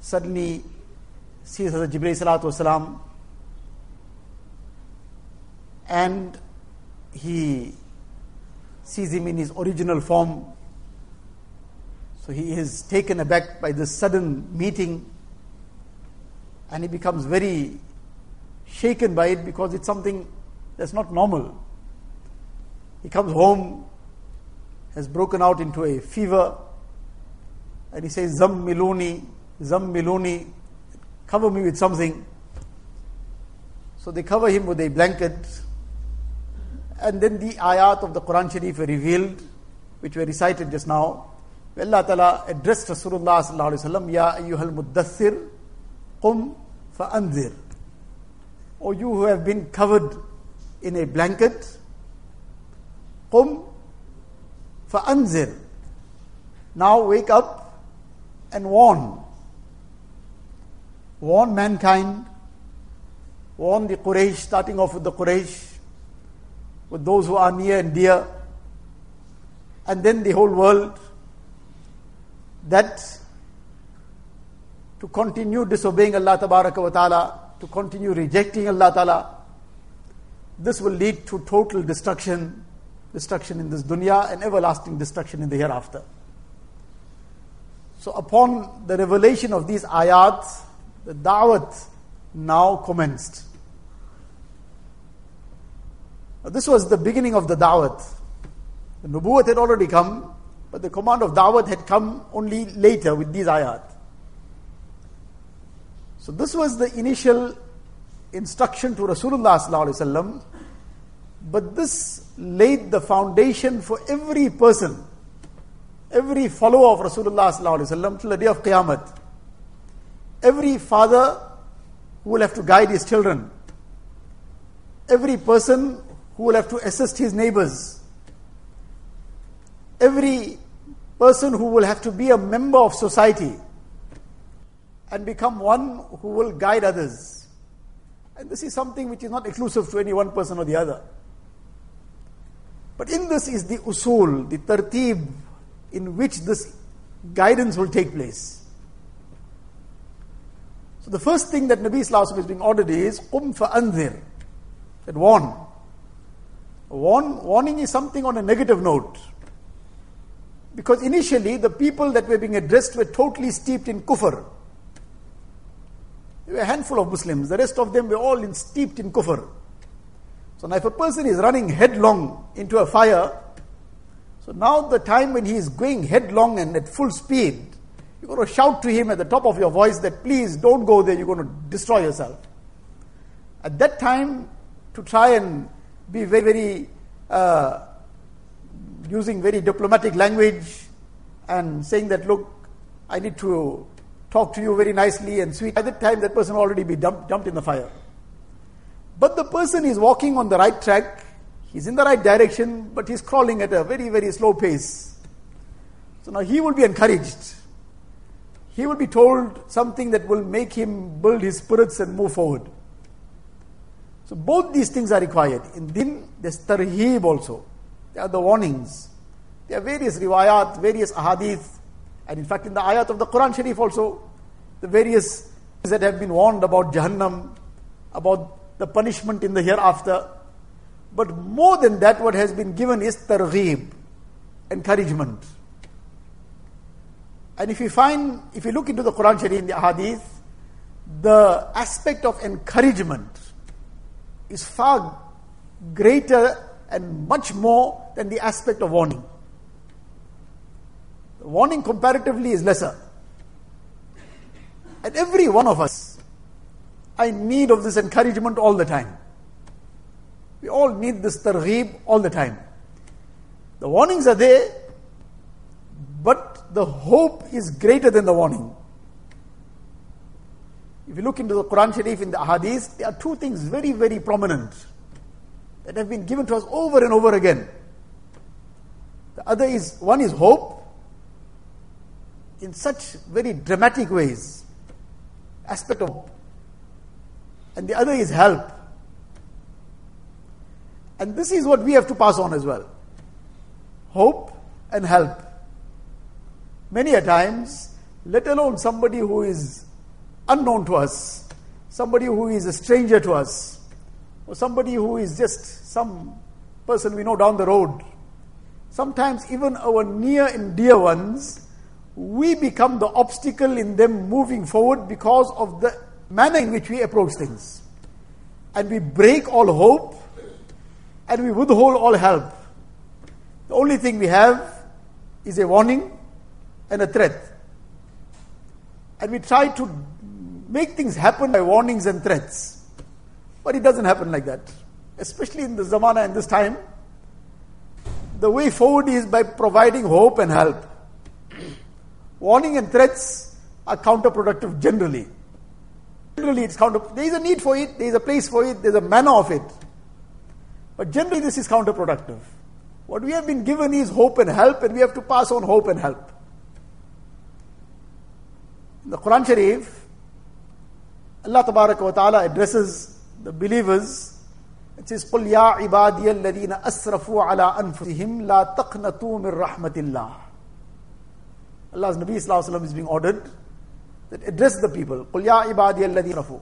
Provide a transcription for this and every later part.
suddenly sees Hazrat Jibreel salatu wasalam and he sees him in his original form. So he is taken aback by this sudden meeting and he becomes very shaken by it because it's something that's not normal. He comes home, has broken out into a fever, and he says, Zammiluni, Zammiluni, cover me with something. So they cover him with a blanket. And then the ayat of the Quran Sharif were revealed, which were recited just now. Allah Ta'ala addressed Rasulullah Sallallahu Alaihi Wasallam, Ya ayyuhal muddathir, qum fa'anzir. O you who have been covered in a blanket, qum fa'anzir. Now wake up and warn. Warn mankind, warn the Quraysh, starting off with the Quraysh, with those who are near and dear, and then the whole world, that to continue disobeying Allah wa ta'ala, to continue rejecting Allah ta'ala, this will lead to total destruction, destruction in this dunya and everlasting destruction in the hereafter. So upon the revelation of these ayat, the da'wat now commenced. Now this was the beginning of the da'wat. The nubuwwat had already come, but the command of da'wat had come only later with these ayat. So this was the initial instruction to Rasulullah but this laid the foundation for every person every follower of Rasulullah till the day of Qiyamah. Every father who will have to guide his children. Every person who will have to assist his neighbors. Every person who will have to be a member of society and become one who will guide others. And this is something which is not exclusive to any one person or the other. But in this is the usul, the tartib, in which this guidance will take place. So the first thing that Nabi Sallallahu is being ordered is Qum fa'anzir. That warn. Warn, warning is something on a negative note. Because initially the people that were being addressed were totally steeped in kufr. There were a handful of Muslims. The rest of them were all in, steeped in kufr. So now if a person is running headlong into a fire, so now the time when he is going headlong and at full speed, you're going to shout to him at the top of your voice that please don't go there, you're going to destroy yourself. At that time, to try and be very, very, uh, using very diplomatic language and saying that, look, I need to talk to you very nicely and sweet. By that time, that person will already be dumped, dumped in the fire. But the person is walking on the right track He's in the right direction, but he's crawling at a very, very slow pace. So now he will be encouraged. He will be told something that will make him build his spirits and move forward. So both these things are required. In din, there's tarheeb also. There are the warnings. There are various riwayat, various ahadith, and in fact in the ayat of the Quran Sharif also, the various that have been warned about Jahannam, about the punishment in the hereafter. But more than that, what has been given is targheeb, encouragement. And if you find, if you look into the Quran Sharif in the Hadith, the aspect of encouragement is far greater and much more than the aspect of warning. The warning comparatively is lesser. And every one of us in need of this encouragement all the time. We all need this targheeb all the time. The warnings are there, but the hope is greater than the warning. If you look into the Quran Sharif in the Hadith, there are two things very, very prominent that have been given to us over and over again. The other is one is hope in such very dramatic ways, aspect of, and the other is help. And this is what we have to pass on as well hope and help. Many a times, let alone somebody who is unknown to us, somebody who is a stranger to us, or somebody who is just some person we know down the road. Sometimes even our near and dear ones, we become the obstacle in them moving forward because of the manner in which we approach things. And we break all hope and we withhold all help. The only thing we have is a warning and a threat. And we try to make things happen by warnings and threats. But it doesn't happen like that. Especially in the zamana and this time. The way forward is by providing hope and help. Warning and threats are counterproductive generally. Generally, it's counter. There is a need for it, there is a place for it, there's a manner of it. But generally, this is counterproductive. What we have been given is hope and help, and we have to pass on hope and help. In the Quran Sharif, Allah wa ta'ala addresses the believers. It says, قُلْ يَا عِبَادِيَ الَّذِينَ أَسْرَفُوا عَلَىٰ أَنفُسِهِمْ لَا تَقْنَطُوا مِنْ رَحْمَةِ اللَّهِ Allah's Nabi Sallallahu is being ordered that address the people. قُلْ يَا عِبَادِيَ الَّذِينَ أَسْرَفُوا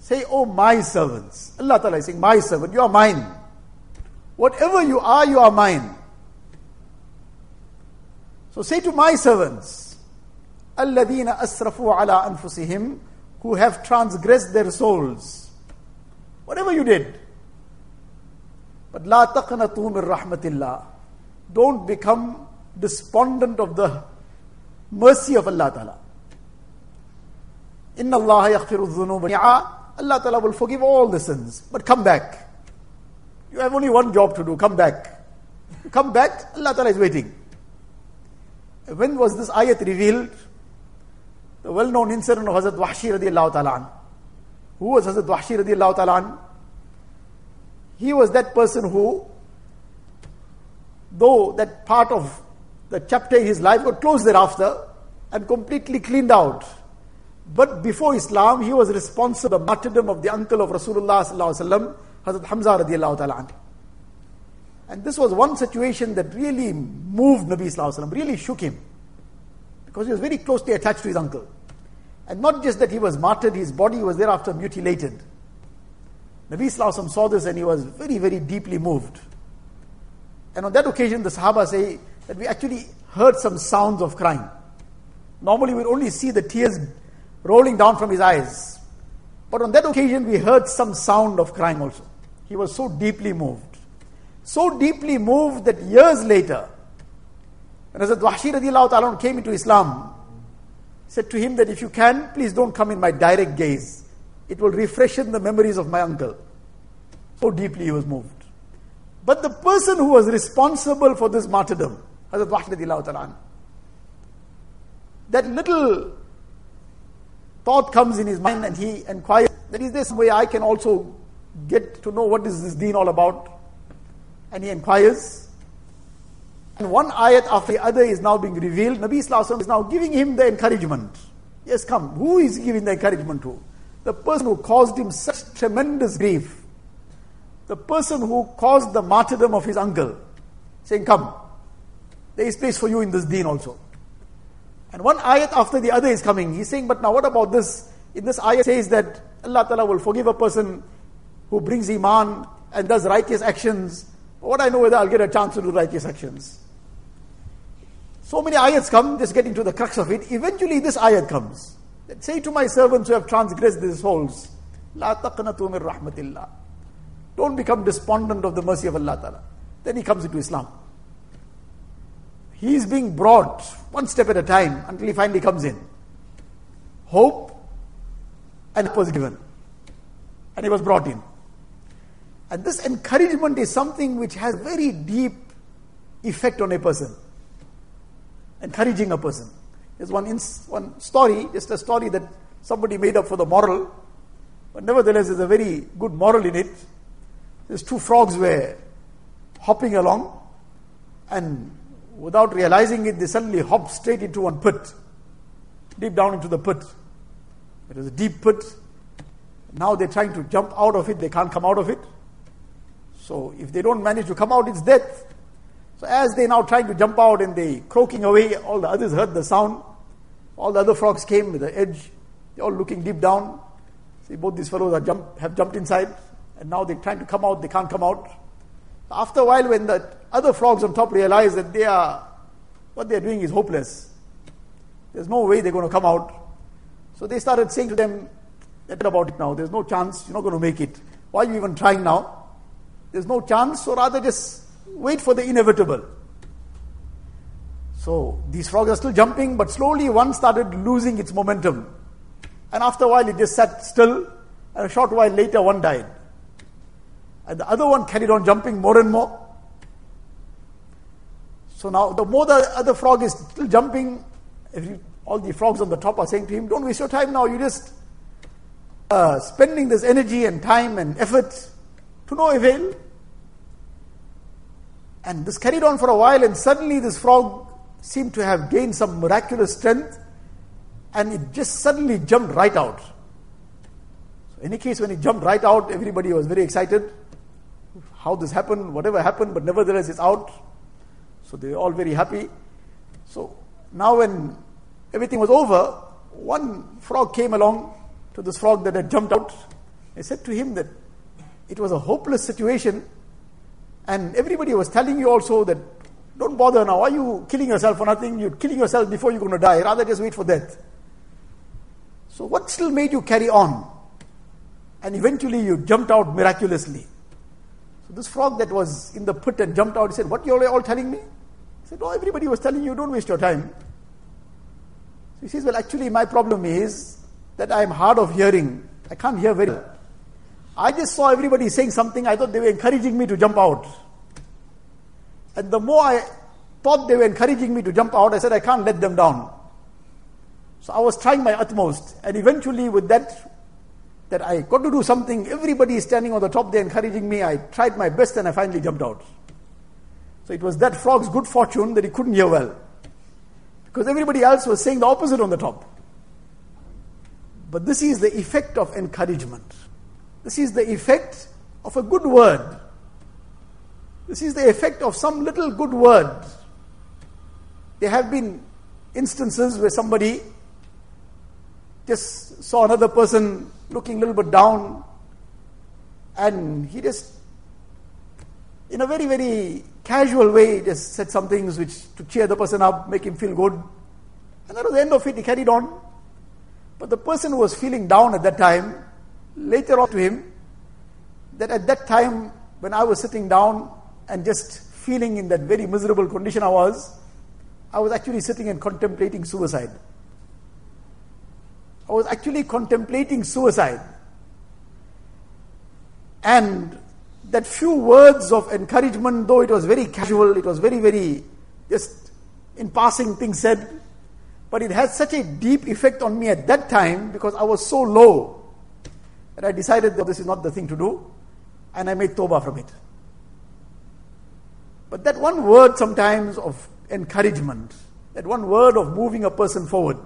Say, oh my servants. Allah Ta'ala is saying, my servant, you are mine. Whatever you are, you are mine. So say to my servants, Alladina asrafu ala anfusihim, who have transgressed their souls. Whatever you did. But la taqnatu rahmatillah. Don't become despondent of the mercy of Allah Ta'ala. Inna Allah yaghfiru dhunuba Allah Ta'ala will forgive all the sins. But come back. You have only one job to do. Come back. Come back. Allah Ta'ala is waiting. When was this ayat revealed? the well known incident of Hazrat Wahshi radiallahu ta'ala. Who was Hazrat Wahshi radiallahu ta'ala? He was that person who, though that part of the chapter in his life got closed thereafter and completely cleaned out. But before Islam, he was responsible for the martyrdom of the uncle of Rasulullah sallallahu Hazrat Hamza radiallahu ta'ala. And this was one situation that really moved Nabi sallallahu really shook him because he was very closely attached to his uncle. And not just that he was martyred, his body was thereafter mutilated. Nabi Sallallahu saw this and he was very, very deeply moved. And on that occasion, the Sahaba say that we actually heard some sounds of crying. Normally, we only see the tears rolling down from his eyes. But on that occasion, we heard some sound of crying also. He was so deeply moved. So deeply moved that years later, when Hazrat Wahshi radiallahu ta'ala came into Islam, said to him that if you can, please don't come in my direct gaze. It will refreshen the memories of my uncle. So deeply he was moved. But the person who was responsible for this martyrdom, Hazrat ta'ala, that little thought comes in his mind and he inquires, that is there some way I can also get to know what is this deen all about? And he inquires, and one ayat after the other is now being revealed. Nabi Sallallahu is now giving him the encouragement. Yes, come. Who is giving the encouragement to? The person who caused him such tremendous grief. The person who caused the martyrdom of his uncle. Saying, come. There is place for you in this deen also. And one ayat after the other is coming. He's saying, but now what about this? In this ayat says that Allah Ta'ala will forgive a person who brings iman and does righteous actions. What I know whether I'll get a chance to do righteous actions. So many ayats come, just getting to the crux of it. Eventually, this ayat comes. Say to my servants who have transgressed their souls, La taqnatu min rahmatillah. Don't become despondent of the mercy of Allah Ta'ala. Then he comes into Islam. He is being brought one step at a time until he finally comes in. Hope and was given. And he was brought in. And this encouragement is something which has very deep effect on a person encouraging a person. There's one, ins- one story, just a story that somebody made up for the moral, but nevertheless, there's a very good moral in it. These two frogs were hopping along, and without realizing it, they suddenly hopped straight into one pit, deep down into the pit. It was a deep pit. Now they're trying to jump out of it, they can't come out of it. So if they don't manage to come out, it's death. So as they now trying to jump out and they croaking away, all the others heard the sound. All the other frogs came with the edge, they're all looking deep down. See, both these fellows are jump, have jumped inside, and now they're trying to come out, they can't come out. After a while, when the other frogs on top realize that they are, what they're doing is hopeless, there's no way they're going to come out. So they started saying to them, Forget about it now. There's no chance. You're not going to make it. Why are you even trying now? There's no chance, so rather just wait for the inevitable. So these frogs are still jumping, but slowly one started losing its momentum. And after a while, it just sat still, and a short while later, one died. And the other one carried on jumping more and more. So now, the more the other frog is still jumping, every, all the frogs on the top are saying to him, Don't waste your time now, you're just uh, spending this energy and time and effort to no avail. And this carried on for a while, and suddenly this frog seemed to have gained some miraculous strength, and it just suddenly jumped right out. So, in any case, when it jumped right out, everybody was very excited. How this happened, whatever happened, but nevertheless, it's out. So they were all very happy. So now, when everything was over, one frog came along to this frog that had jumped out. I said to him that it was a hopeless situation, and everybody was telling you also that don't bother now. Are you killing yourself for nothing? You're killing yourself before you're going to die. Rather, just wait for death. So, what still made you carry on? And eventually, you jumped out miraculously. So, this frog that was in the pit and jumped out, he said, What you're all telling me? He said, Oh, everybody was telling you, don't waste your time. So he says, Well, actually, my problem is that I am hard of hearing. I can't hear very well. I just saw everybody saying something. I thought they were encouraging me to jump out. And the more I thought they were encouraging me to jump out, I said, I can't let them down. So I was trying my utmost. And eventually, with that, that I got to do something, everybody is standing on the top they're encouraging me. I tried my best and I finally jumped out. So it was that frog's good fortune that he couldn't hear well. Because everybody else was saying the opposite on the top. But this is the effect of encouragement. This is the effect of a good word. This is the effect of some little good word. There have been instances where somebody just saw another person looking a little bit down and he just in a very very casual way just said some things which to cheer the person up make him feel good and that was the end of it he carried on but the person who was feeling down at that time, later on to him, that at that time when I was sitting down and just feeling in that very miserable condition I was, I was actually sitting and contemplating suicide. I was actually contemplating suicide. And that few words of encouragement, though it was very casual, it was very, very just in passing things said, but it had such a deep effect on me at that time because I was so low that I decided that this is not the thing to do and I made tawbah from it. But that one word sometimes of encouragement, that one word of moving a person forward.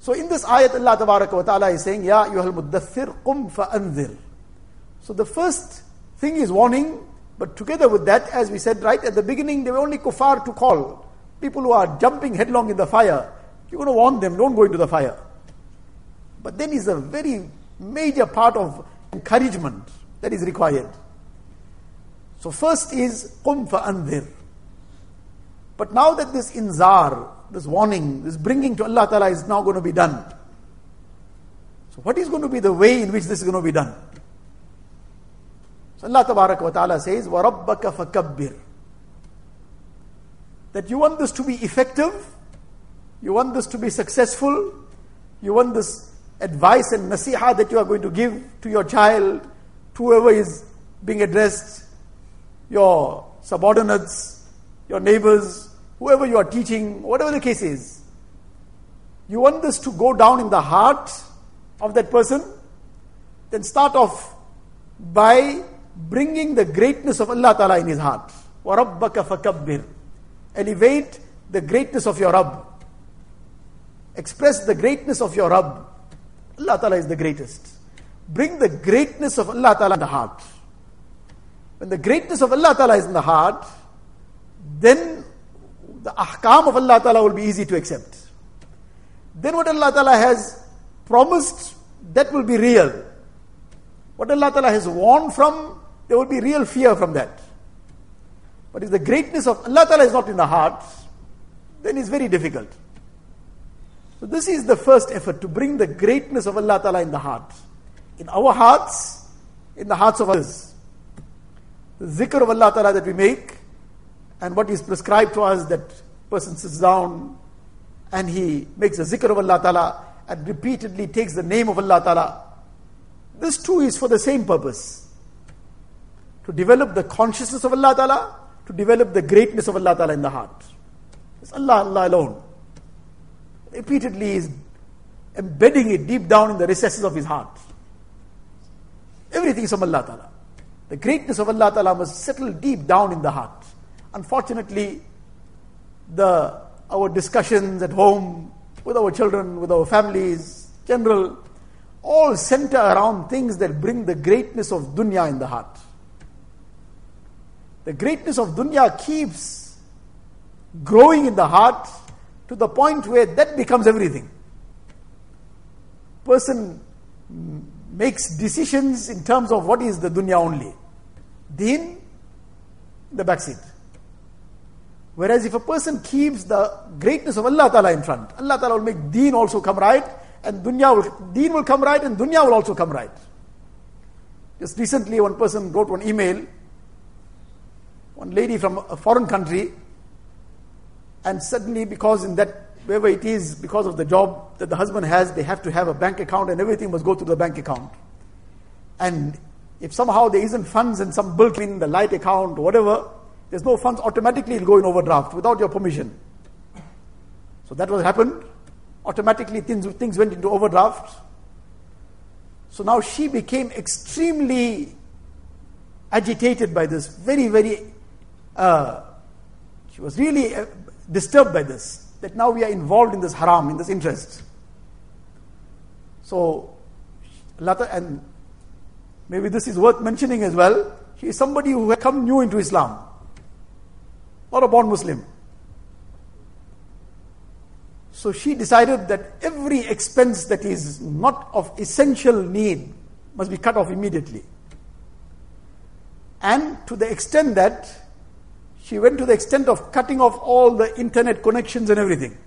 So in this ayat, Allah wa ta'ala is saying, Ya ayyuhal muddathir qum fa'anzir. So the first thing is warning, but together with that, as we said right at the beginning, they were only kuffar to call. People who are jumping headlong in the fire, you're going to warn them, don't go into the fire. But then is a very major part of encouragement that is required. So first is qum andir. But now that this inzar, this warning, this bringing to Allah Ta'ala is now going to be done. So what is going to be the way in which this is going to be done? So Allah Ta'ala says, وَرَبَّكَ فَكَبِّرْ that you want this to be effective, you want this to be successful, you want this advice and nasiha that you are going to give to your child, to whoever is being addressed, your subordinates, your neighbors, whoever you are teaching, whatever the case is. You want this to go down in the heart of that person, then start off by bringing the greatness of Allah Ta'ala in his heart. وَرَبَّكَ فَكَبِّرْ Elevate the greatness of your Rabb. Express the greatness of your Rabb. Allah Ta'ala is the greatest. Bring the greatness of Allah Ta'ala in the heart. When the greatness of Allah Ta'ala is in the heart, then the ahkam of Allah Ta'ala will be easy to accept. then what Allah Ta'ala has promised, that will be real. What Allah Ta'ala has warned from, there will be real fear from that. But if the greatness of Allah Ta'ala is not in the heart, then it's very difficult. So this is the first effort to bring the greatness of Allah Ta'ala in the heart. In our hearts, in the hearts of others. The zikr of Allah Ta'ala that we make, and what is prescribed to us that person sits down and he makes a zikr of Allah Ta'ala and repeatedly takes the name of Allah Ta'ala. This too is for the same purpose. To develop the consciousness of Allah Ta'ala, to develop the greatness of Allah Ta'ala in the heart. It's Allah, Allah alone. Repeatedly is embedding it deep down in the recesses of his heart. Everything is from Allah Ta'ala. The greatness of Allah Ta'ala must settle deep down in the heart. Unfortunately, the our discussions at home, with our children, with our families, general, all center around things that bring the greatness of dunya in the heart. The greatness of dunya keeps growing in the heart to the point where that becomes everything. Person makes decisions in terms of what is the dunya only. Deen, the backseat. Whereas if a person keeps the greatness of Allah Ta'ala in front, Allah Ta'ala will make deen also come right, and dunya will, deen will come right, and dunya will also come right. Just recently, one person wrote one email, one lady from a foreign country, and suddenly, because in that, wherever it is, because of the job that the husband has, they have to have a bank account, and everything must go to the bank account. And if somehow there isn't funds in some bill in the light account, whatever, there's no funds, automatically it'll go in overdraft without your permission. So that was happened. Automatically things, things went into overdraft. So now she became extremely agitated by this, very, very, uh, she was really uh, disturbed by this, that now we are involved in this haram, in this interest. So, and maybe this is worth mentioning as well. She is somebody who had come new into Islam not a born Muslim. So she decided that every expense that is not of essential need must be cut off immediately. And to the extent that she went to the extent of cutting off all the internet connections and everything.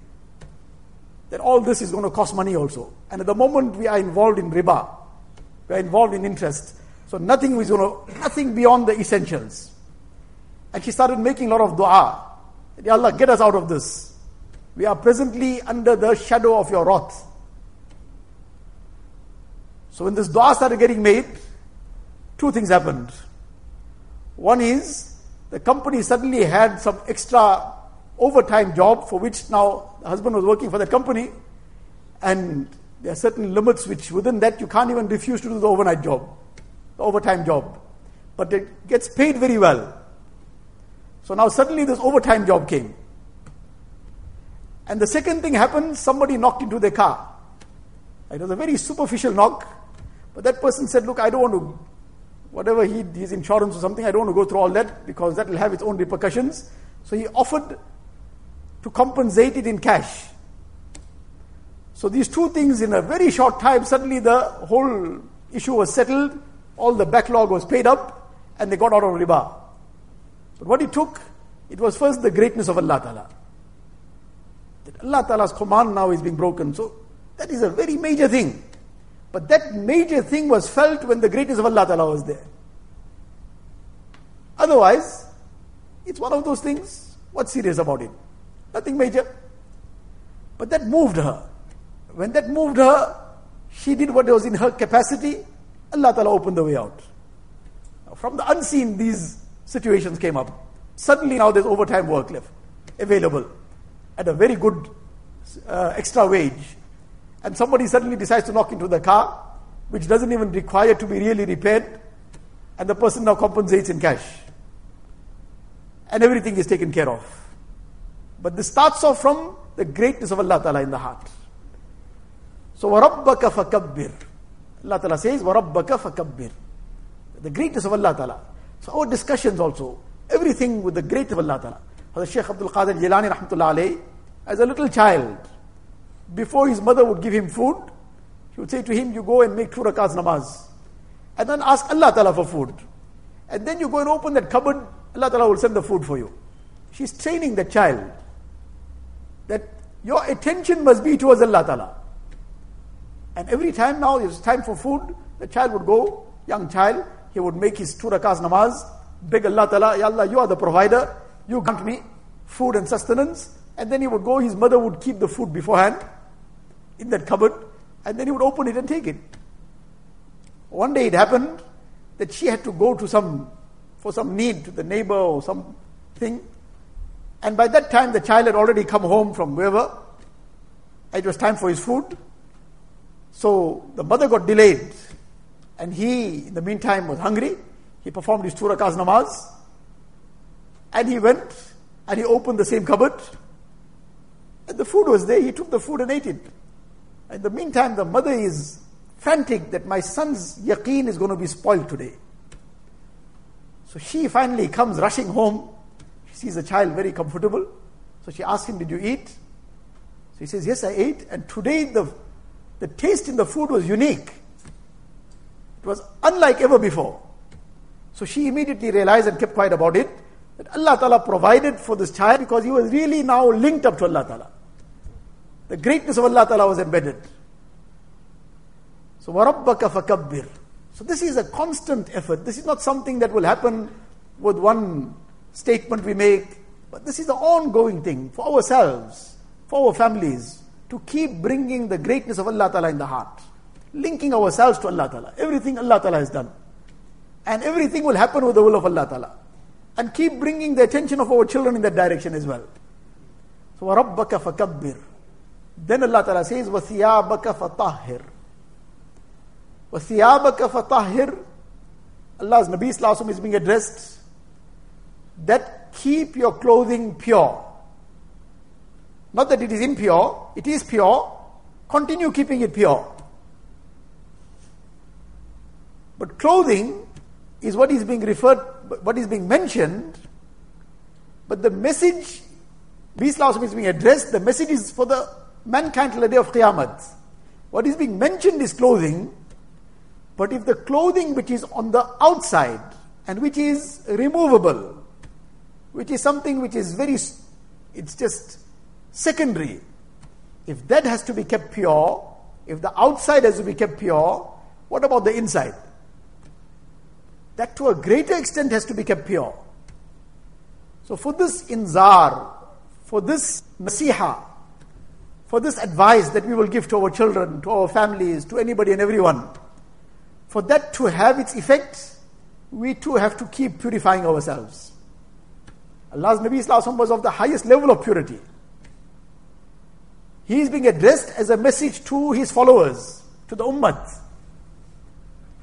That all this is going to cost money also. And at the moment we are involved in riba, we are involved in interest. So nothing is going to, nothing beyond the essentials. And she started making a lot of dua. Ya Allah, get us out of this. We are presently under the shadow of your wrath. So when this dua started getting made, two things happened. One is the company suddenly had some extra overtime job for which now the husband was working for that company, and there are certain limits which within that you can't even refuse to do the overnight job, the overtime job. But it gets paid very well. So now suddenly this overtime job came. And the second thing happened, somebody knocked into their car. It was a very superficial knock, but that person said, Look, I don't want to, whatever he, his insurance or something, I don't want to go through all that because that will have its own repercussions. So he offered to compensate it in cash. So these two things in a very short time, suddenly the whole issue was settled, all the backlog was paid up, and they got out of riba. But what it took, it was first the greatness of Allah Ta'ala. That Allah Ta'ala's command now is being broken. So that is a very major thing. But that major thing was felt when the greatness of Allah Ta'ala was there. Otherwise, it's one of those things. What's serious about it? Nothing major. But that moved her. When that moved her, she did what was in her capacity. Allah Ta'ala opened the way out. From the unseen, these situations came up. Suddenly now there's overtime work left, available at a very good uh, extra wage And somebody suddenly decides to knock into the car, which doesn't even require to be really repaired, and the person now compensates in cash. And everything is taken care of. But this starts off from the greatness of Allah Ta'ala in the heart. So, وَرَبَّكَ فَكَبِّرْ Allah Ta'ala says, وَرَبَّكَ فَكَبِّرْ The greatness of Allah Ta'ala. So our discussions also, everything with the great of Allah Ta'ala. Hazrat Shaykh Abdul Qadir Jilani Rahmatullah alayhi, as a little child, before his mother would give him food, she would say to him, You go and make two rakats namaz. And then ask Allah Ta'ala for food. And then you go and open that cupboard, Allah Ta'ala will send the food for you. She's training the child that your attention must be towards Allah Ta'ala. And every time now it's time for food, the child would go, young child, he would make his two rakats namaz, beg Allah Ta'ala, Ya Allah, you are the provider, you grant me food and sustenance. And then he would go, his mother would keep the food beforehand in that cupboard, and then he would open it and take it. One day it happened that she had to go to some, for some need to the neighbor or something. And by that time, the child had already come home from wherever. It was time for his food. So the mother got delayed. And he, in the meantime, was hungry. He performed his two namaz. And he went and he opened the same cupboard. And the food was there. He took the food and ate it. In the meantime, the mother is frantic that my son's yaqeen is going to be spoiled today. So she finally comes rushing home. She sees the child very comfortable. So she asks him, Did you eat? So he says, Yes, I ate. And today the, the taste in the food was unique. It was unlike ever before. So she immediately realized and kept quiet about it that Allah Ta'ala provided for this child because he was really now linked up to Allah Ta'ala. The greatness of Allah Ta'ala was embedded. So, وَرَبَّكَ فَكَبِّرْ So this is a constant effort. This is not something that will happen with one statement we make, but this is an ongoing thing for ourselves, for our families, to keep bringing the greatness of Allah Ta'ala in the heart, linking ourselves to Allah Ta'ala. Everything Allah Ta'ala has done. And everything will happen with the will of Allah Ta'ala. And keep bringing the attention of our children in that direction as well. So, وَرَبَّكَ فَكَبِّرْ Then Allah Ta'ala says, وَثِيَابَكَ فَطَهِّرْ وَثِيَابَكَ فَطَهِّرْ Allah's Nabi Sallallahu is being addressed that keep your clothing pure. Not that it is impure, it is pure. Continue keeping it pure. But clothing is what is being referred, what is being mentioned. But the message, Islam is being addressed, the message is for the mankind till the day of Qiyamah. What is being mentioned is clothing, but if the clothing which is on the outside and which is removable, which is something which is very, it's just secondary, if that has to be kept pure, if the outside has to be kept pure, what about the inside? That to a greater extent has to be kept pure. So for this inzar, for this nasiha, for this advice that we will give to our children, to our families, to anybody and everyone, for that to have its effect, we too have to keep purifying ourselves. Allah's Nabi Islam was of the highest level of purity. He is being addressed as a message to his followers, to the ummah.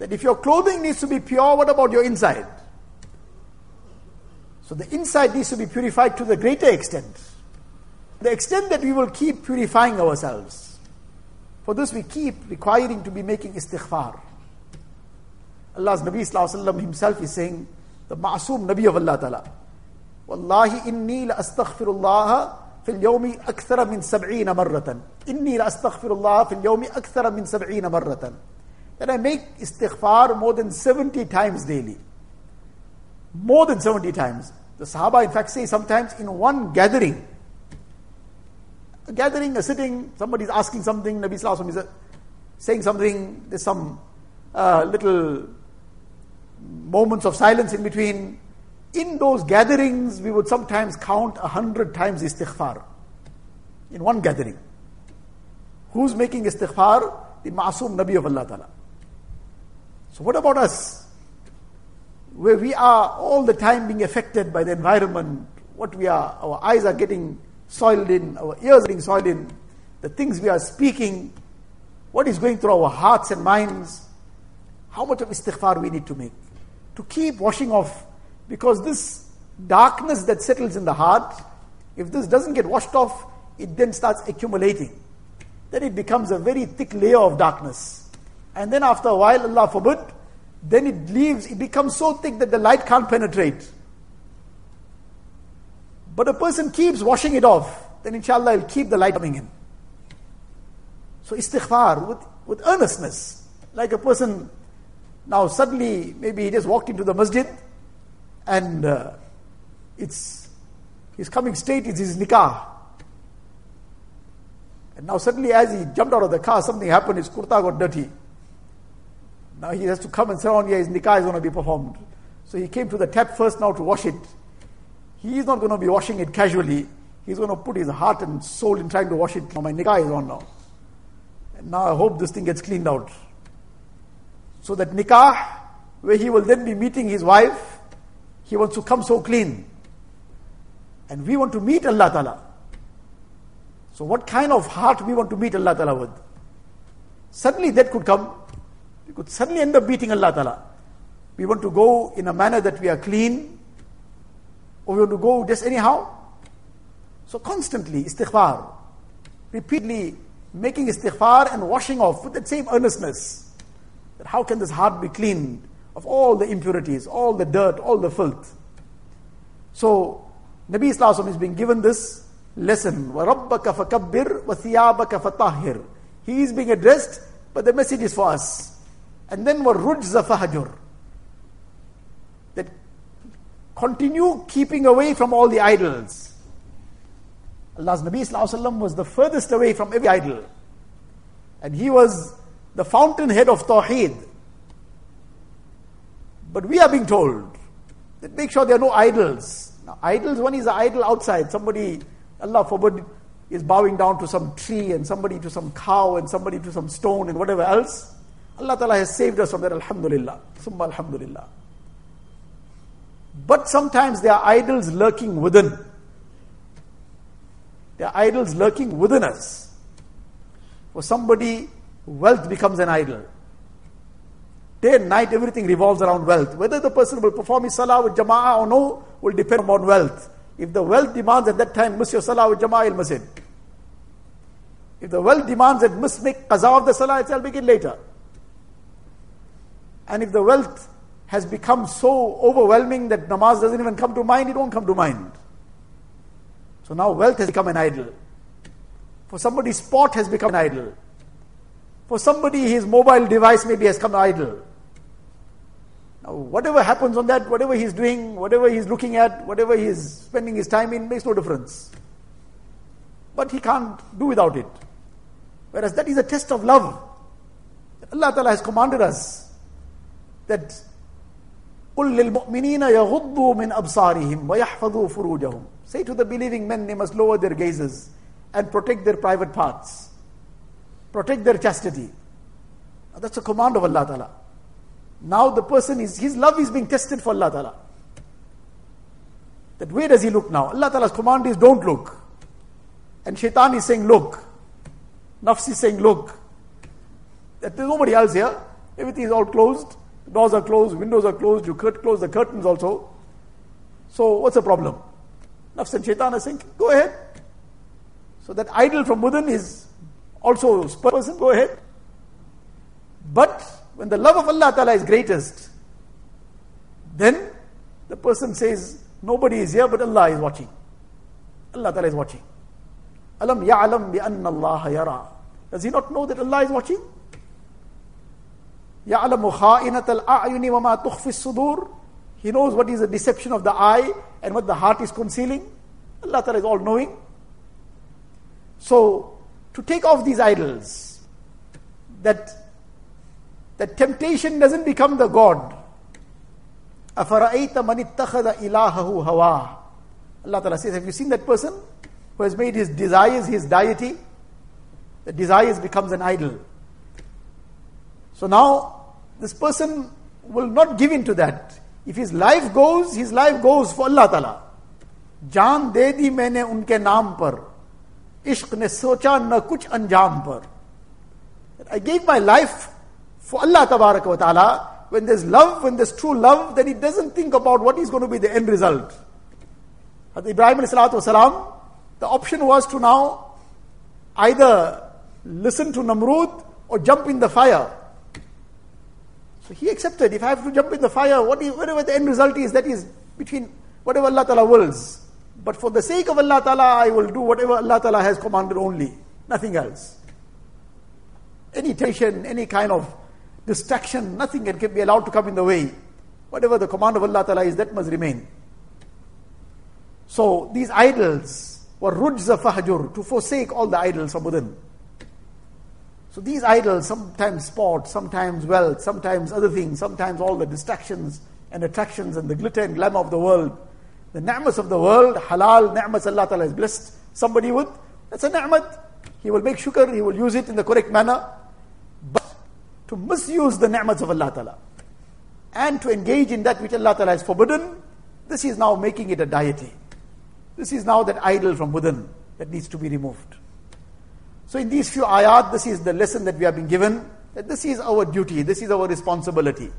That if your clothing needs to be pure, what about your inside? So the inside needs to be purified to the greater extent The extent that we will keep purifying ourselves. For this we keep requiring to be making istighfar. Allah's Nabi Sallallahu himself is saying, the Ma'asum Nabi of Allah Ta'ala, والله إني لأستغفر الله في اليوم أكثر من سبعين مرة إني لأستغفر الله في اليوم أكثر من سبعين مرة That I make istighfar more than 70 times daily. More than 70 times. The Sahaba in fact say sometimes in one gathering, a gathering, a sitting, somebody is asking something, Nabi Sallallahu is saying something, there's some uh, little moments of silence in between. In those gatherings, we would sometimes count a hundred times istighfar in one gathering. Who's making istighfar? The Ma'asum Nabi of Allah Ta'ala. So, what about us? Where we are all the time being affected by the environment, what we are, our eyes are getting soiled in, our ears getting soiled in, the things we are speaking, what is going through our hearts and minds, how much of istighfar we need to make to keep washing off because this darkness that settles in the heart, if this doesn't get washed off, it then starts accumulating. Then it becomes a very thick layer of darkness. And then after a while, Allah forbid, then it leaves, it becomes so thick that the light can't penetrate. But a person keeps washing it off, then inshallah, he'll keep the light coming in. So istighfar with, with earnestness. Like a person now suddenly, maybe he just walked into the masjid and uh, it's, he's coming state is his nikah. And now suddenly as he jumped out of the car, something happened, his kurta got dirty. Now he has to come and sit on here, his nikah is going to be performed. So he came to the tap first now to wash it. He is not going to be washing it casually. He's going to put his heart and soul in trying to wash it. Now my nikah is on now. And now I hope this thing gets cleaned out. So that nikah, where he will then be meeting his wife, he wants to come so clean. And we want to meet Allah Ta'ala. So what kind of heart we want to meet Allah Ta'ala with? Suddenly that could come. We could suddenly end up meeting Allah Ta'ala. We want to go in a manner that we are clean, or we want to go just anyhow. So constantly istighfar, repeatedly making istighfar and washing off with that same earnestness. That how can this heart be cleaned of all the impurities, all the dirt, all the filth? So, Nabi Islam is being given this lesson. وَرَبَّكَ فَكَبِّرْ وَثِيَابَكَ فَطَهِّرْ He is being addressed, but the message is for us. And then وَالرُّجْزَ فَهَجُرْ That continue keeping away from all the idols. Allah's Nabi Sallallahu was the furthest away from every idol. And he was the fountainhead of Tawheed. But we are being told that make sure there are no idols. Now, idols, one is an idol outside. Somebody, Allah forbid, is bowing down to some tree and somebody to some cow and somebody to some stone and whatever else. Allah Ta'ala has saved us from that, Alhamdulillah. Summa Alhamdulillah. But sometimes there are idols lurking within. There are idols lurking within us. For somebody, wealth becomes an idol. Day and night, everything revolves around wealth. Whether the person will perform his salah with jama'ah or no will depend on wealth. If the wealth demands at that time, miss your salah with jama'ah, il masjid. If the wealth demands that must make qaza of the salah, I'll make it later. And if the wealth has become so overwhelming that namaz doesn't even come to mind, it won't come to mind. So now wealth has become an idol. For somebody, sport has become an idol. For somebody, his mobile device maybe has come idol. Now, whatever happens on that, whatever he's doing, whatever he's looking at, whatever he's spending his time in, makes no difference. But he can't do without it. Whereas that is a test of love. Allah Ta'ala has commanded us that قل للمؤمنين يغضوا من أبصارهم ويحفظوا فروجهم Say to the believing men, they must lower their gazes and protect their private parts, protect their chastity. Now, that's a command of Allah Ta'ala. Now the person is, his love is being tested for Allah Ta'ala. That where does he look now? Allah Ta'ala's command is don't look. And shaitan is saying look. Nafs is saying look. That there's nobody else here. Everything is all closed. Doors are closed, windows are closed, you close the curtains also. So what's the problem? Nafs and shaitan are saying, go ahead. So that idol from within is also person, go ahead. But when the love of Allah Ta'ala is greatest, then the person says, nobody is here but Allah is watching. Allah Ta'ala is watching. Alam ya'lam bi anna Allah yara. Does he not know that Allah is watching? يَعْلَمُ خَائِنَةَ الْأَعْيُنِ وَمَا تُخْفِ الصُّدُورِ he knows what is the deception of the eye and what the heart is concealing. Allah Ta'ala is all knowing. So, to take off these idols, that, that temptation doesn't become the God. أَفَرَأَيْتَ مَنِ اتَّخَذَ إِلَهَهُ هَوَاهُ Allah Ta'ala says, have you seen that person who has made his desires his deity? The desires becomes an idol. So now, this person will not give in to that. If his life goes, his life goes for Allah Ta'ala. जान दे दी मैंने उनके नाम पर इश्क ने सोचा न कुछ अंजाम पर I gave my life for अल्लाह तबारक when there's love, when there's true love, then he doesn't think about what is going to be the end result. At Ibrahim salam, the option was to now either listen to Namrud or jump in the fire. So he accepted, if I have to jump in the fire, what is, whatever the end result is, that is between whatever Allah Ta'ala wills. But for the sake of Allah Ta'ala, I will do whatever Allah Ta'ala has commanded only, nothing else. any tension, any kind of distraction, nothing can be allowed to come in the way. Whatever the command of Allah Ta'ala is, that must remain. So these idols were rujza fahjur, to forsake all the idols from within. So these idols, sometimes sport, sometimes wealth, sometimes other things, sometimes all the distractions and attractions and the glitter and glamour of the world, the ni'mas of the world, halal ni'mas Allah Ta'ala has blessed somebody with, that's a ni'mat. He will make shukr, he will use it in the correct manner. But to misuse the ni'mats of Allah Ta'ala and to engage in that which Allah Ta'ala has forbidden, this is now making it a deity. This is now that idol from within that needs to be removed. So in these few ayat, this is the lesson that we have been given, that this is our duty, this is our responsibility.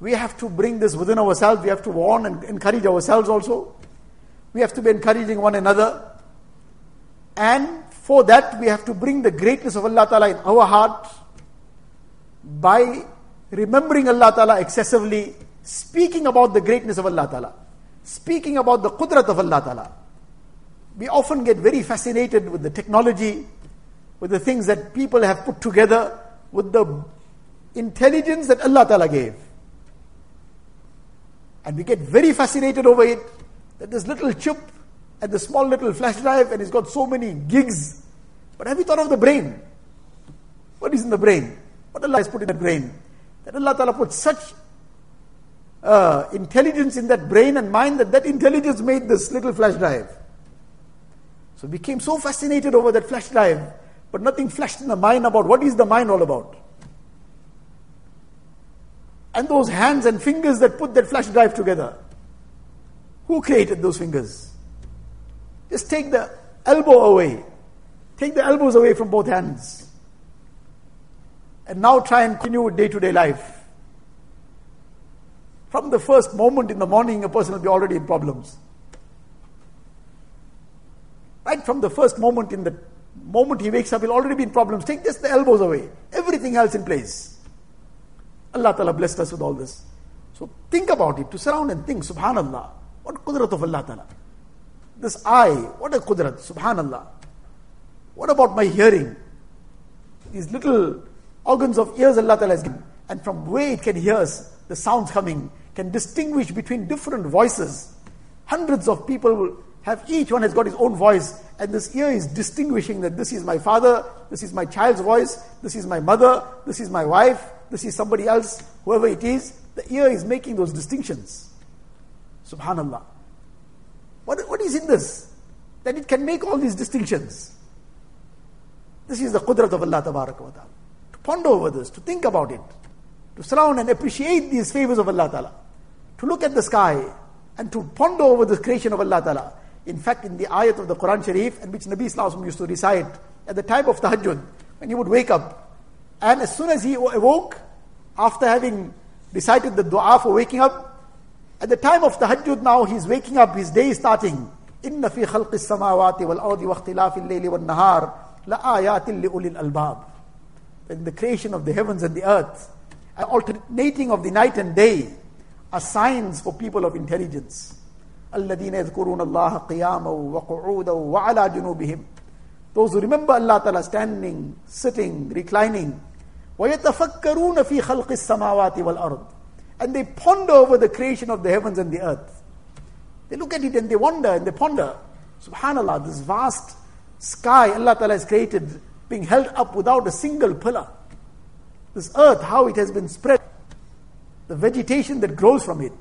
We have to bring this within ourselves, we have to warn and encourage ourselves also. We have to be encouraging one another. And for that, we have to bring the greatness of Allah Ta'ala in our heart by remembering Allah Ta'ala excessively, speaking about the greatness of Allah Ta'ala, speaking about the qudrat of Allah Ta'ala. We often get very fascinated with the technology, with the things that people have put together, with the intelligence that Allah Ta'ala gave. And we get very fascinated over it, that this little chip and the small little flash drive and it's got so many gigs. But have you thought of the brain? What is in the brain? What Allah has put in the brain? That Allah Ta'ala put such uh, intelligence in that brain and mind that that intelligence made this little flash drive. So we became so fascinated over that flash drive but nothing flashed in the mind about what is the mind all about. And those hands and fingers that put that flash drive together. Who created those fingers? Just take the elbow away. Take the elbows away from both hands. And now try and continue with day to day life. From the first moment in the morning, a person will be already in problems. Right from the first moment in the moment he wakes up, he'll already be in problems. Take just the elbows away, everything else in place. Allah Ta'ala blessed us with all this. So think about it, to surround and think, Subhanallah, what qudrat of Allah Ta'ala. This eye, what a qudrat, Subhanallah. What about my hearing? These little organs of ears Allah Ta'ala has given. And from where it can hear the sounds coming, can distinguish between different voices. Hundreds of people will have each one has got his own voice, and this ear is distinguishing that this is my father, this is my child's voice, this is my mother, this is my wife, this is somebody else, whoever it is. The ear is making those distinctions. Subhanallah. What, what is in this? That it can make all these distinctions. This is the qudrat of Allah Ta'ala. To ponder over this, to think about it, to surround and appreciate these favors of Allah Ta'ala, to look at the sky and to ponder over the creation of Allah Ta'ala in fact, in the ayat of the Quran Sharif, and which Nabi Sallallahu used to recite at the time of tahajjud, when he would wake up, and as soon as he awoke, after having recited the dua for waking up, at the time of tahajjud now, he's waking up, his day is starting. إن في خلق السماوات والأرض واختلاف الليل والنهار لآيات لأولي الألباب. In the creation of the heavens and the earth, and alternating of the night and day, are signs for people of intelligence. الذين يذكرون الله قياما وقعودا وعلى جنوبهم those who remember Allah Ta'ala standing, sitting, reclining ويتفكرون في خلق السماوات والأرض and they ponder over the creation of the heavens and the earth they look at it and they wonder and they ponder subhanallah this vast sky Allah Ta'ala has created being held up without a single pillar this earth how it has been spread the vegetation that grows from it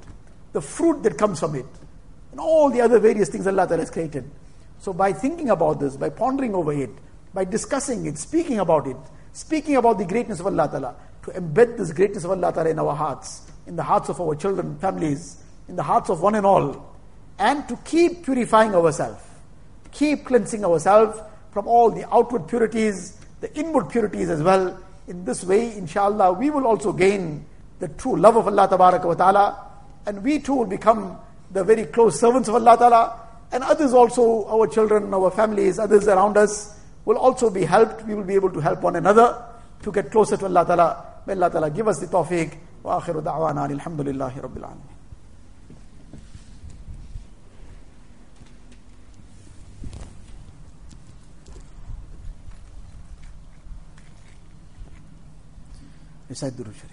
the fruit that comes from it and all the other various things Allah Ta'ala has created. So by thinking about this, by pondering over it, by discussing it, speaking about it, speaking about the greatness of Allah Ta'ala, to embed this greatness of Allah Ta'ala in our hearts, in the hearts of our children, families, in the hearts of one and all, and to keep purifying ourselves, keep cleansing ourselves from all the outward purities, the inward purities as well. In this way, inshallah, we will also gain the true love of Allah Ta'ala, and we too will become the very close servants of Allah Ta'ala, and others also, our children, our families, others around us, will also be helped. We will be able to help one another to get closer to Allah Ta'ala. May Allah Ta'ala give us the tawfiq. Wa akhiru da'wana alhamdulillahi rabbil alamin. Recite Durud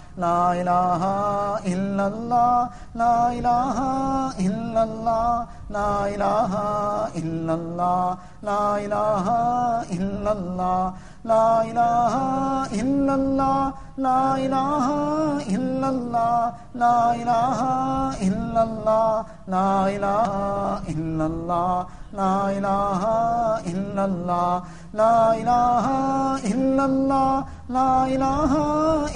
لا إله إلا الله، لا إله إلا الله، لا إله إلا الله، لا إله إلا الله، لا إله إلا الله لا إله إلا الله لا إله إلا الله لا إله إلا الله لا إله إلا الله لا إله إلا الله لا إله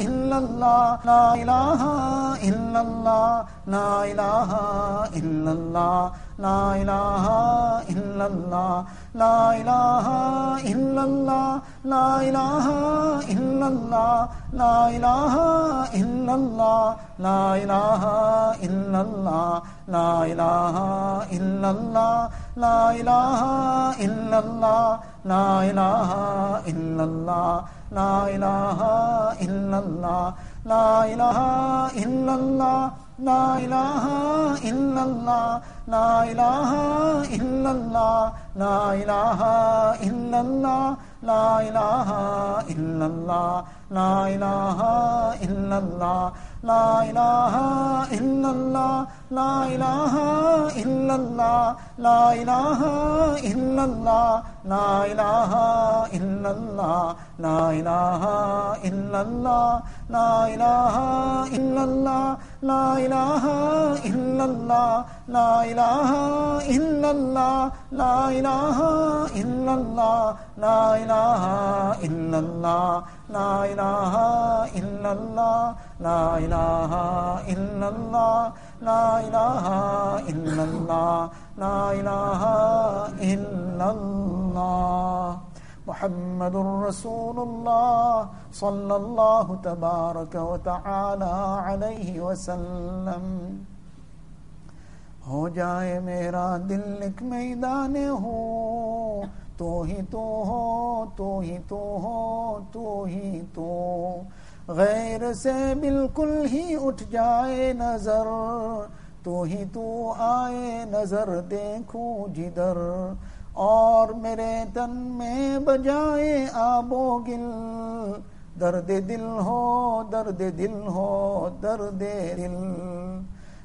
إلا الله لا إله إلا الله لا إله إلا الله لا إله إلا الله لا إله إلا الله لا إله إلا الله لا إله إلا الله لا إله إلا الله لا إله إلا الله لا إله إلا الله لا إله إلا الله لا إله إلا الله لا إله إلا الله لا إله إلا الله لا إله إلا الله لا إله إلا الله لا إله إلا الله، لا إله إلا الله، لا إله إلا الله، لا إله إلا الله، لا إله إلا الله لا الہ الا اللہ لا الہ الا اللہ لا الہ الا اللہ لا الہ الا اللہ لا الہ الا اللہ لا الہ الا اللہ لا الہ الا اللہ لا الہ الا اللہ لا الہ الا اللہ لا إله إلا الله لا إله إلا الله. محمد رسول الله صلى الله تبارك وتعالى عليه وسلم. ہو جائے میرا دل ایک میدان ہو تو ہی تو ہو تو ہی تو ہو تو ہی تو, ہی تو۔ غیر سے بالکل ہی اٹھ جائے نظر، تو ہی تو آئے نظر دیکھوں جدھر اور میرے تن میں بجائے آب و گل، درد دل ہو، درد دل ہو، درد دل۔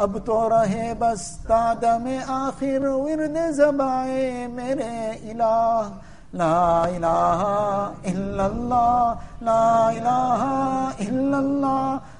अब तो रहे बस तादम आखिर विरद जबाए मेरे इलाह ला इलाहा इल्लल्लाह ला इलाहा इल्लल्लाह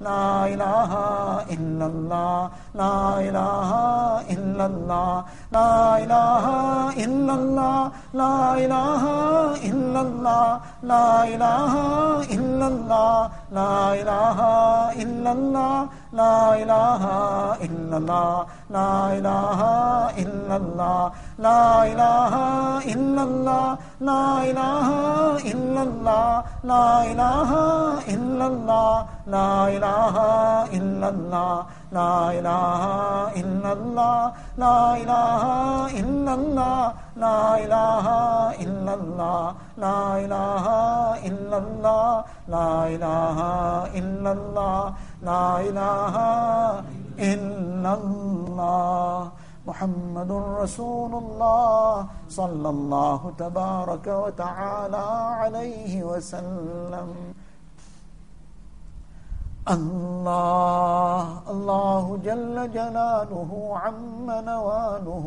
لا إله إلا الله لا إله إلا الله لا إله إلا الله لا إله إلا الله لا إله إلا الله لا إله إلا الله لا إله إلا الله لا إله إلا الله لا إله إلا الله لا إله illallah, la ilaha illallah, la ilaha illallah, la ilaha illallah, la ilaha illallah, la ilaha illallah, la ilaha illallah, la ilaha illallah, la ilaha illallah, la ilaha illallah, la ilaha illallah, la ilaha illallah. محمد رسول الله صلى الله تبارك وتعالى عليه وسلم. الله الله جل جلاله عم نواله.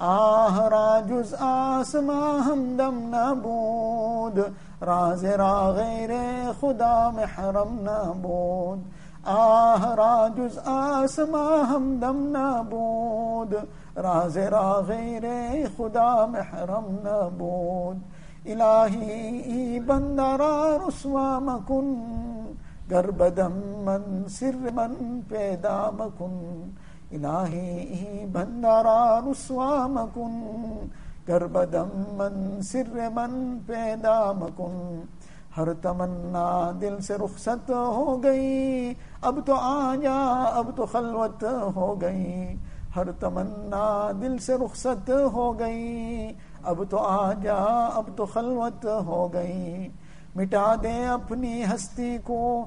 آه را جز آسما همدم نبود. راز را غیر خدا محرم نبود. آه را جز آسما همدم نبود. راز را غیر خدا محرم نبود. الهی ای بنده را رسوا مکن. گر من سر من پیدا مکن. إلهي بندرا رسوا مكن گربدم من سر من پیدا مکن ہر تمنا دل سے رخصت ہو گئی، اب تو آ جا اب تو خلوت ہو گئی۔ ہر تمنا دل سے رخصت ہو گئی، اب تو آ جا اب تو خلوت ہو گئی۔ مٹا دے اپنی ہستی کو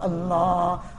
اللہ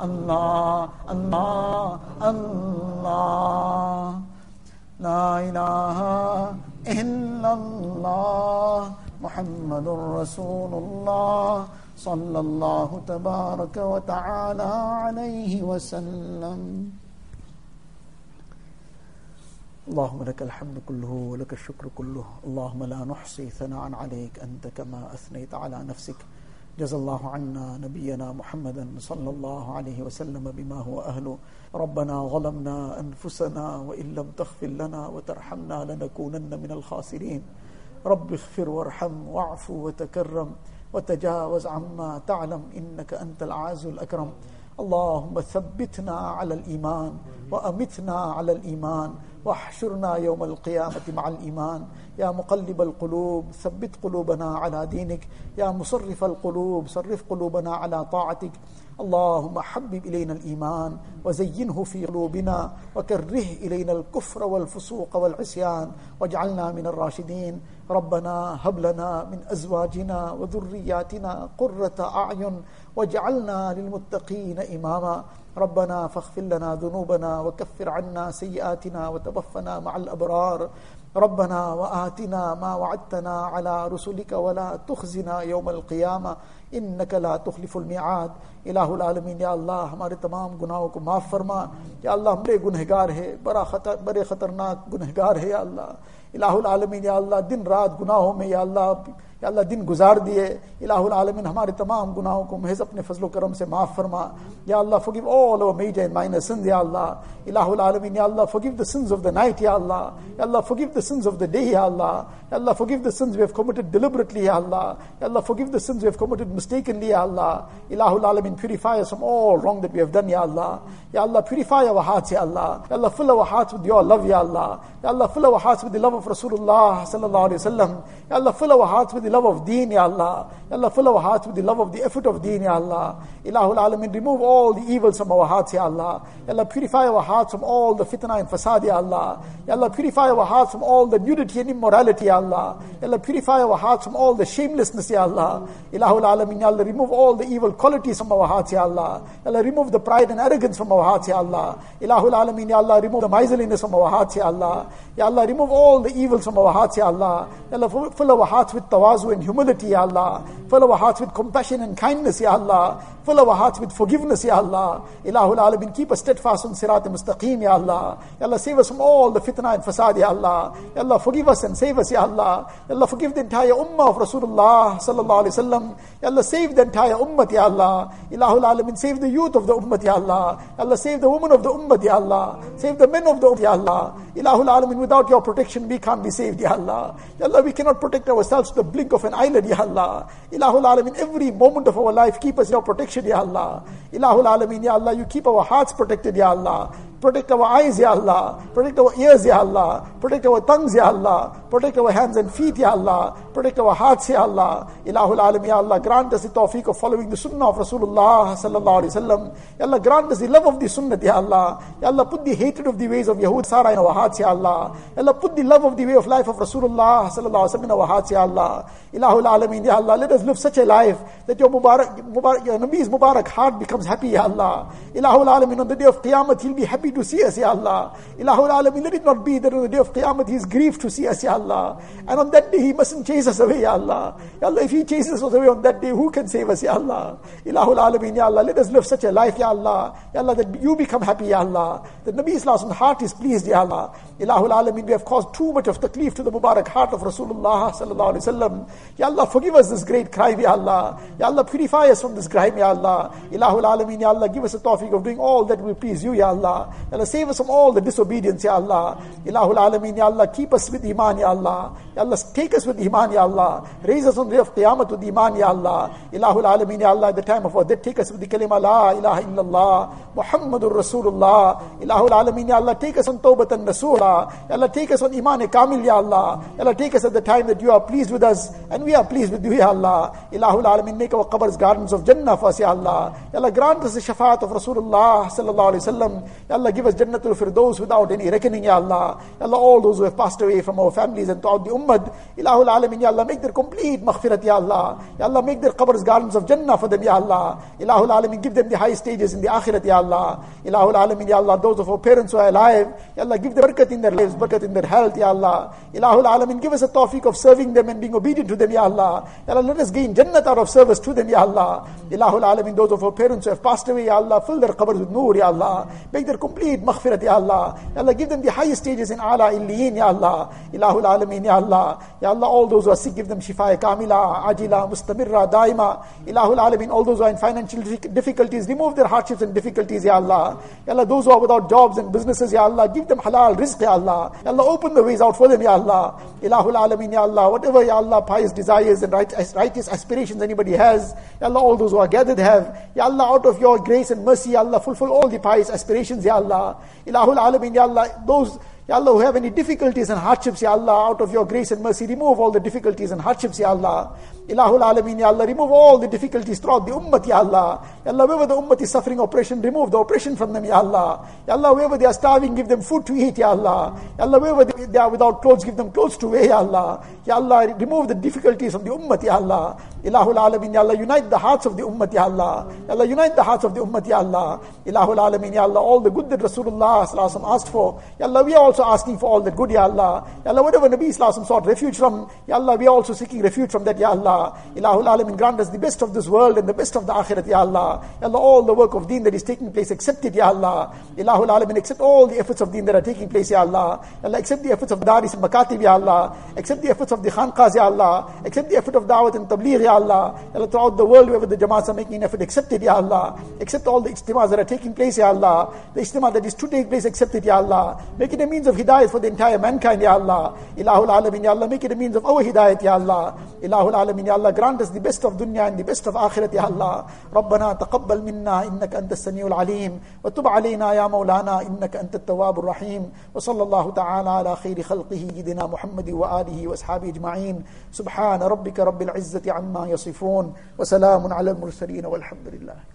Allah, Allah, Allah. لا إله إلا الله محمد رسول الله صلى الله تبارك وتعالى عليه وسلم. اللهم لك الحمد كله ولك الشكر كله. اللهم لا نحصي ثناء عليك أنت كما أثنيت على نفسك. جزا الله عنا نبينا محمدا صلى الله عليه وسلم بما هو أهله. ربنا ظلمنا أنفسنا وإن لم تغفر لنا وترحمنا لنكونن من الخاسرين. رب اغفر وارحم واعف وتكرم وتجاوز عما تعلم إنك أنت العز الأكرم. اللهم ثبتنا على الإيمان وأمتنا على الإيمان واحشرنا يوم القيامة مع الإيمان. يا مقلب القلوب ثبت قلوبنا على دينك. يا مصرف القلوب صرف قلوبنا على طاعتك. اللهم حبب إلينا الإيمان وزينه في قلوبنا وكره إلينا الكفر والفسوق والعصيان. واجعلنا من الراشدين. ربنا هب لنا من أزواجنا وذرياتنا قرة أعين. واجعلنا للمتقين إماما. ربنا فاغفر لنا ذنوبنا وكفر عنا سيئاتنا وتوفنا مع الأبرار. ربنا وآتنا ما وعدتنا على رسلك ولا تخزنا يوم القيامة. إنك لا تخلف الميعاد. الہ العالمین یا اللہ ہمارے تمام گناہوں کو معاف فرما. یا اللہ ہم بڑے گنہگار ہے بڑا خطر، بڑے خطرناک گنہگار ہے یا اللہ. الہ العالمین، یا اللہ، دن رات گناہوں میں، یا اللہ اللہ دن گزار دیے اللہ عالمین ہمارے تمام گناہوں کو محض اپنے سے معاف فرما۔ اللہ love of deen, Ya Allah. Ya Allah, fill our hearts with the love of the effort of deen, Ya Allah. Ilahul Alamin, remove all the evils from our hearts, Ya Allah. Ya Allah, purify our hearts from all the fitna and fasad, Ya Allah. Ya Allah, purify our hearts from all the nudity and immorality, Ya Allah. Ya Allah, purify our hearts from all the shamelessness, Ya Allah. Ilahul Alamin, Ya Allah, remove all the evil qualities from our hearts, Ya Allah. Ya Allah, remove the pride and arrogance from our hearts, Ya Allah. Ilahul Alamin, Ya Allah, remove the miserliness from our hearts, Ya Allah. Ya Allah, remove all the evils from our hearts, Ya Allah. Ya Allah, fill our hearts with tawazu and humility, Ya Allah. Fill our hearts with compassion and kindness, Ya Allah. Fill our hearts with forgiveness, Ya Allah. Ilahul Alamin, keep us steadfast on Sirat Mustaqim, Ya Allah. Ya Allah, save us from all the fitna and fasad, Ya Allah. Ya Allah, forgive us and save us, Ya Allah. Ya Allah, forgive the entire ummah of Rasulullah sallallahu alayhi wasallam. Ya Allah, save the entire ummah, Ya Allah. Ilahul Alamin, save the youth of the ummah, Ya Allah. Ya Allah, save the women of the ummah, Ya Allah. Save the men of the ummah, Ya Allah. Ilahul Alamin, without your protection, we can't be saved, Ya Allah. Ya Allah, we cannot protect ourselves to the blink of an eyelid, Ya Allah. Ilahul Alamin, every moment of our life, keep us in your protection, Ya Allah. Ilahul Alamin, Ya Allah, you keep our hearts protected, Ya Allah. Protect our eyes, Ya Allah. Protect our ears, Ya Allah. Protect our tongues, Ya Allah. Protect our hands and feet, Ya Allah. Protect our hearts, Ya Allah. Ilahul Alam, Ya Allah. Grant us the tawfiq of following the sunnah of Rasulullah sallallahu alayhi wasallam. Ya Allah, grant us the love of the sunnah, Ya Allah. Ya Allah, put the hatred of the ways of Yahud Sara in our hearts, Ya Allah. Ya Allah, put the love of the way of life of Rasulullah sallallahu alayhi wasallam in our hearts, Ya Allah. Ilahul Alamin, Ya Allah. Let us live such a life that your Mubarak, Mubarak your Nabi's Mubarak heart becomes happy, Ya Allah. Ilahul Alamin, on the day of Qiyamah, He'll be happy to see us, Ya Allah. Ilahul Alamin, let it not be that on the day of Qiyamah He is grieved to see us, Ya Allah. And on that day He mustn't chase us away, Ya Allah. Ya Allah, if He chases us away on that day, who can save us, Ya Allah? Ilahul Alamin, Ya Allah, let us live such a life, Ya Allah. Ya Allah, that you become happy, Ya Allah. That Nabi Islam's heart is pleased, Ya Allah. Ilahul Alamin, we have caused too much of taklif to the Mubarak heart of Rasulullah sallallahu alaihi wasallam. Ya Allah, forgive us this great crime, Ya Allah. Ya Allah, purify us from this crime, Ya Allah. Ilahul Alamin, Ya Allah, give us a tawfiq of doing all that will please you, Ya Allah. Allah, save us from all the disobedience, Ya Allah. Ilahul Alamin, Ya Allah, keep us with Iman, Ya Allah. Ya Allah, take us with Iman, Ya Allah. Raise us on the day of Qiyamah with Iman, Ya Allah. Ilahul Alamin, Ya Allah, at the time of our death, take us with the kalima La ilaha illallah, Muhammadur Rasulullah. Ilahul Alamin, Ya Allah, take us on Tawbatan Rasulullah. Ya Allah, take us on Iman Kamil, Ya Allah. Ya Allah, take us at the time that you are pleased with us and we are pleased with you, Ya Allah. Ilahul Alamin, make our qabrs gardens of Jannah for us, Ya Allah. Ya Allah, grant us the shafaat of Rasulullah sallallahu alayhi wa sallam. Ya Allah, give us Jannatul Firdaus without any reckoning, Ya Allah. Ya Allah, all those who have passed away from our families and throughout the ummah, Ilahul Alamin, Ya Allah, make their complete maghfirat, Ya Allah. Ya Allah, make their qabrs gardens of Jannah for them, Ya Allah. Ilahul Alamin, give them the high stages in the akhirat, Ya Allah. Ilahul Alamin, Ya Allah, those of our parents who are alive, Ya Allah, give them barakat in their lives, barakat in their health, Ya Allah. Ilahul Alamin, give us a tawfiq of serving them and being obedient to them, Ya Allah. Ya Allah, let us gain Jannat out of service to them, Ya Allah. Ilahul Alamin, those of our parents who have passed away, Ya Allah, fill their qabrs with nur, Ya Allah. Make their complete complete maghfirat, Ya Allah. Ya Allah, give them the highest stages in ala illiyin, Ya Allah. Ilahul alameen, Ya Allah. Ya Allah, all those who are sick, give them shifa kamila, ajila, mustamirra, daima. Ilahul alameen, all those who are in financial difficulties, remove their hardships and difficulties, Ya Allah. Ya Allah, those who are without jobs and businesses, Ya Allah, give them halal rizq, Ya Allah. Ya Allah, open the ways out for them, Ya Allah. Ilahul alameen, Ya Allah. Whatever, Ya Allah, pious desires and righteous aspirations anybody has, Ya Allah, all those who are gathered have. Ya Allah, out of your grace and mercy, Ya Allah, fulfill all the pious aspirations, Ya Allah. Ilahul alameen, Ya Allah, those Ya Allah, who have any difficulties and hardships, Ya Allah, out of your grace and mercy, remove all the difficulties and hardships, Ya Allah. Ilahul Alameen, Ya Allah, remove all the difficulties throughout the ummah, Ya Allah. Ya Allah, wherever the ummah is suffering oppression, remove the oppression from them, Ya Allah. Ya Allah, wherever they are starving, give them food to eat, Ya Allah. Ya Allah, wherever they are without clothes, give them clothes to wear, Ya Allah. Ya Allah, remove the difficulties of the ummah, Ya Allah. Ilahul Alameen, Ya Allah, unite the hearts of the ummah, Ya Allah. Ya Allah, unite the hearts of the ummah, Ya Allah. Ilahul Alameen, Ya Allah, all the good that Rasulullah asked for, Ya Allah, we are also asking for all the good, Ya Allah. Ya Allah, whatever Nabi Sallallahu sought refuge from, Ya Allah, we are also seeking refuge from that, Ya Allah. Ilahul Alamin, grant us the best of this world and the best of the Akhirat, Ya Allah. Ya Allah, all the work of deen that is taking place, accept it, Ya Allah. Ilahul Alamin, accept all the efforts of deen that are taking place, Ya Allah. Ya Allah, accept the efforts of Daris and Makatib, Ya Allah. Accept the efforts of the Khanqas, Ya Allah. Accept the effort of Dawat and Tabligh, Ya Allah. Ya Allah, throughout the world, wherever the Jamaats are making an effort, accept it, Ya Allah. Accept all the ijtimas that are taking place, Ya Allah. The ijtima that is to take place, accept it, Ya Allah. Make it a means of hidayah for the entire mankind, Ya Allah. Ilahul Alamin, Ya Allah. Make it a means of our hidayat, Ya Allah. Ilahul Alamin, Ya Allah. Grant us the best of dunya and the best of akhirat, Ya Allah. ربنا تقبل منا إنك أنت السميع العليم وتب علينا يا مولانا إنك أنت التواب الرحيم وصلى الله تعالى على خير خلقه سيدنا محمد وآله وأصحابه أجمعين سبحان ربك رب العزة عما يصفون وسلام على المرسلين والحمد لله